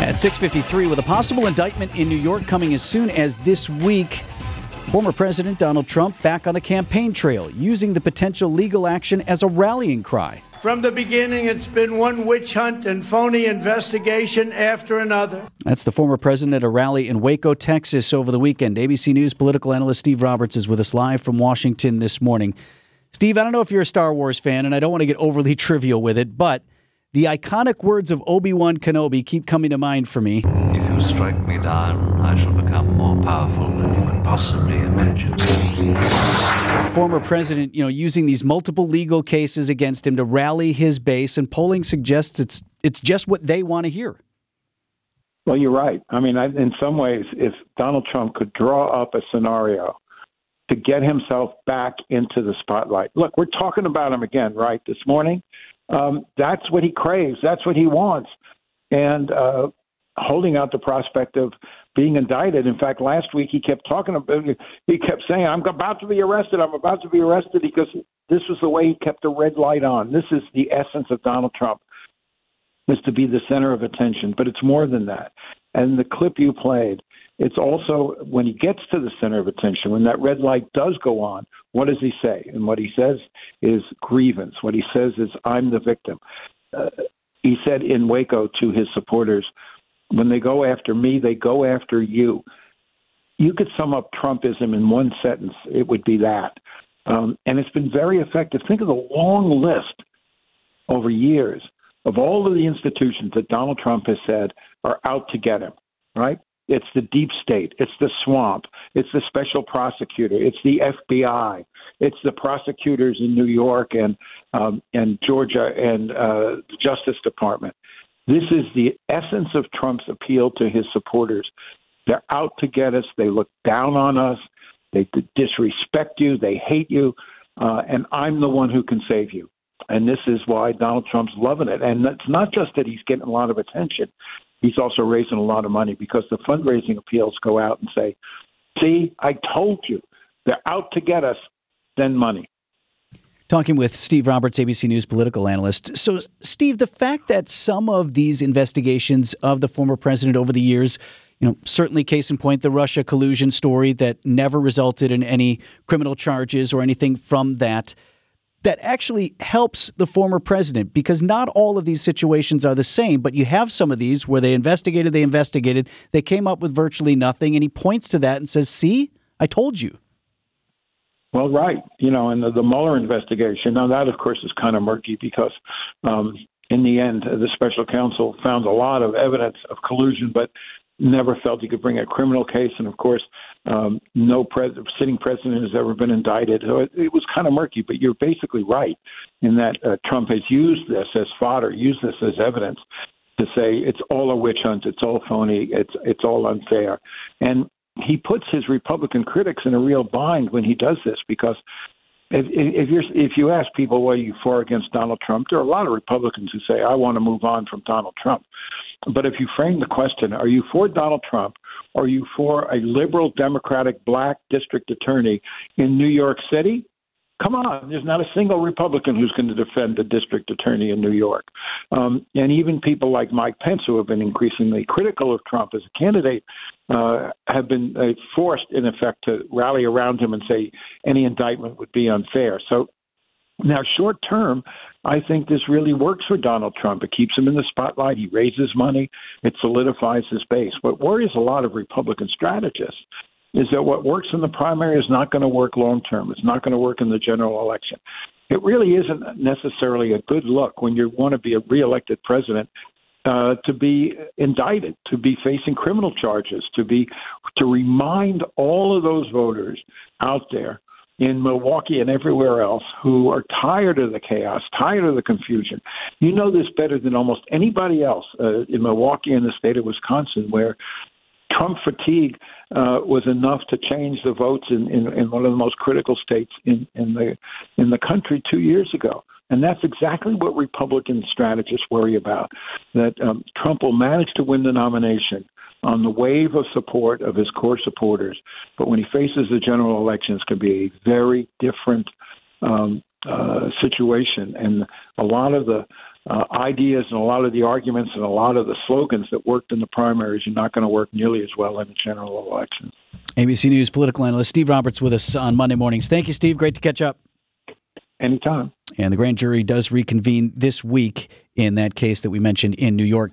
At 6:53 with a possible indictment in New York coming as soon as this week. Former President Donald Trump back on the campaign trail, using the potential legal action as a rallying cry. From the beginning, it's been one witch hunt and phony investigation after another. That's the former president at a rally in Waco, Texas over the weekend. ABC News political analyst Steve Roberts is with us live from Washington this morning. Steve, I don't know if you're a Star Wars fan, and I don't want to get overly trivial with it, but the iconic words of Obi Wan Kenobi keep coming to mind for me. If you strike me down, I shall become more powerful than you can possibly imagine. Former president, you know, using these multiple legal cases against him to rally his base, and polling suggests it's it's just what they want to hear. Well, you're right. I mean, I, in some ways, if Donald Trump could draw up a scenario to get himself back into the spotlight. Look, we're talking about him again, right, this morning. Um, that's what he craves. That's what he wants. And uh, holding out the prospect of being indicted. In fact, last week he kept talking about, he kept saying, I'm about to be arrested. I'm about to be arrested because this was the way he kept the red light on. This is the essence of Donald Trump, is to be the center of attention. But it's more than that. And the clip you played it's also when he gets to the center of attention, when that red light does go on, what does he say? And what he says is grievance. What he says is, I'm the victim. Uh, he said in Waco to his supporters, when they go after me, they go after you. You could sum up Trumpism in one sentence, it would be that. Um, and it's been very effective. Think of the long list over years of all of the institutions that Donald Trump has said are out to get him, right? It's the deep state. It's the swamp. It's the special prosecutor. It's the FBI. It's the prosecutors in New York and um, and Georgia and uh, the Justice Department. This is the essence of Trump's appeal to his supporters. They're out to get us. They look down on us. They disrespect you. They hate you. Uh, and I'm the one who can save you. And this is why Donald Trump's loving it. And it's not just that he's getting a lot of attention he's also raising a lot of money because the fundraising appeals go out and say, see, I told you, they're out to get us, send money. Talking with Steve Roberts, ABC News political analyst. So, Steve, the fact that some of these investigations of the former president over the years, you know, certainly case in point, the Russia collusion story that never resulted in any criminal charges or anything from that that actually helps the former president because not all of these situations are the same, but you have some of these where they investigated, they investigated, they came up with virtually nothing, and he points to that and says, See, I told you. Well, right. You know, and the, the Mueller investigation, now that, of course, is kind of murky because um, in the end, the special counsel found a lot of evidence of collusion, but never felt he could bring a criminal case. And of course, um, no pres- sitting president has ever been indicted. So it, it was kind of murky, but you're basically right in that uh, Trump has used this as fodder, used this as evidence to say it's all a witch hunt, it's all phony, it's it's all unfair, and he puts his Republican critics in a real bind when he does this because if, if you if you ask people are you for against Donald Trump, there are a lot of Republicans who say I want to move on from Donald Trump. But if you frame the question, are you for Donald Trump or are you for a liberal Democratic black district attorney in New York City? Come on, there's not a single Republican who's going to defend the district attorney in New York. Um, and even people like Mike Pence, who have been increasingly critical of Trump as a candidate, uh, have been uh, forced, in effect, to rally around him and say any indictment would be unfair. So now, short term, I think this really works for Donald Trump. It keeps him in the spotlight. He raises money. It solidifies his base. What worries a lot of Republican strategists is that what works in the primary is not going to work long term. It's not going to work in the general election. It really isn't necessarily a good look when you want to be a reelected president uh, to be indicted, to be facing criminal charges, to be to remind all of those voters out there in Milwaukee and everywhere else who are tired of the chaos, tired of the confusion. You know this better than almost anybody else uh, in Milwaukee and the state of Wisconsin, where Trump fatigue uh, was enough to change the votes in, in, in one of the most critical states in, in the in the country two years ago. And that's exactly what Republican strategists worry about that um, Trump will manage to win the nomination on the wave of support of his core supporters. But when he faces the general elections, can be a very different um, uh, situation. And a lot of the uh, ideas and a lot of the arguments and a lot of the slogans that worked in the primaries are not going to work nearly as well in the general election. ABC News political analyst Steve Roberts with us on Monday mornings. Thank you, Steve. Great to catch up. Anytime. And the grand jury does reconvene this week in that case that we mentioned in New York.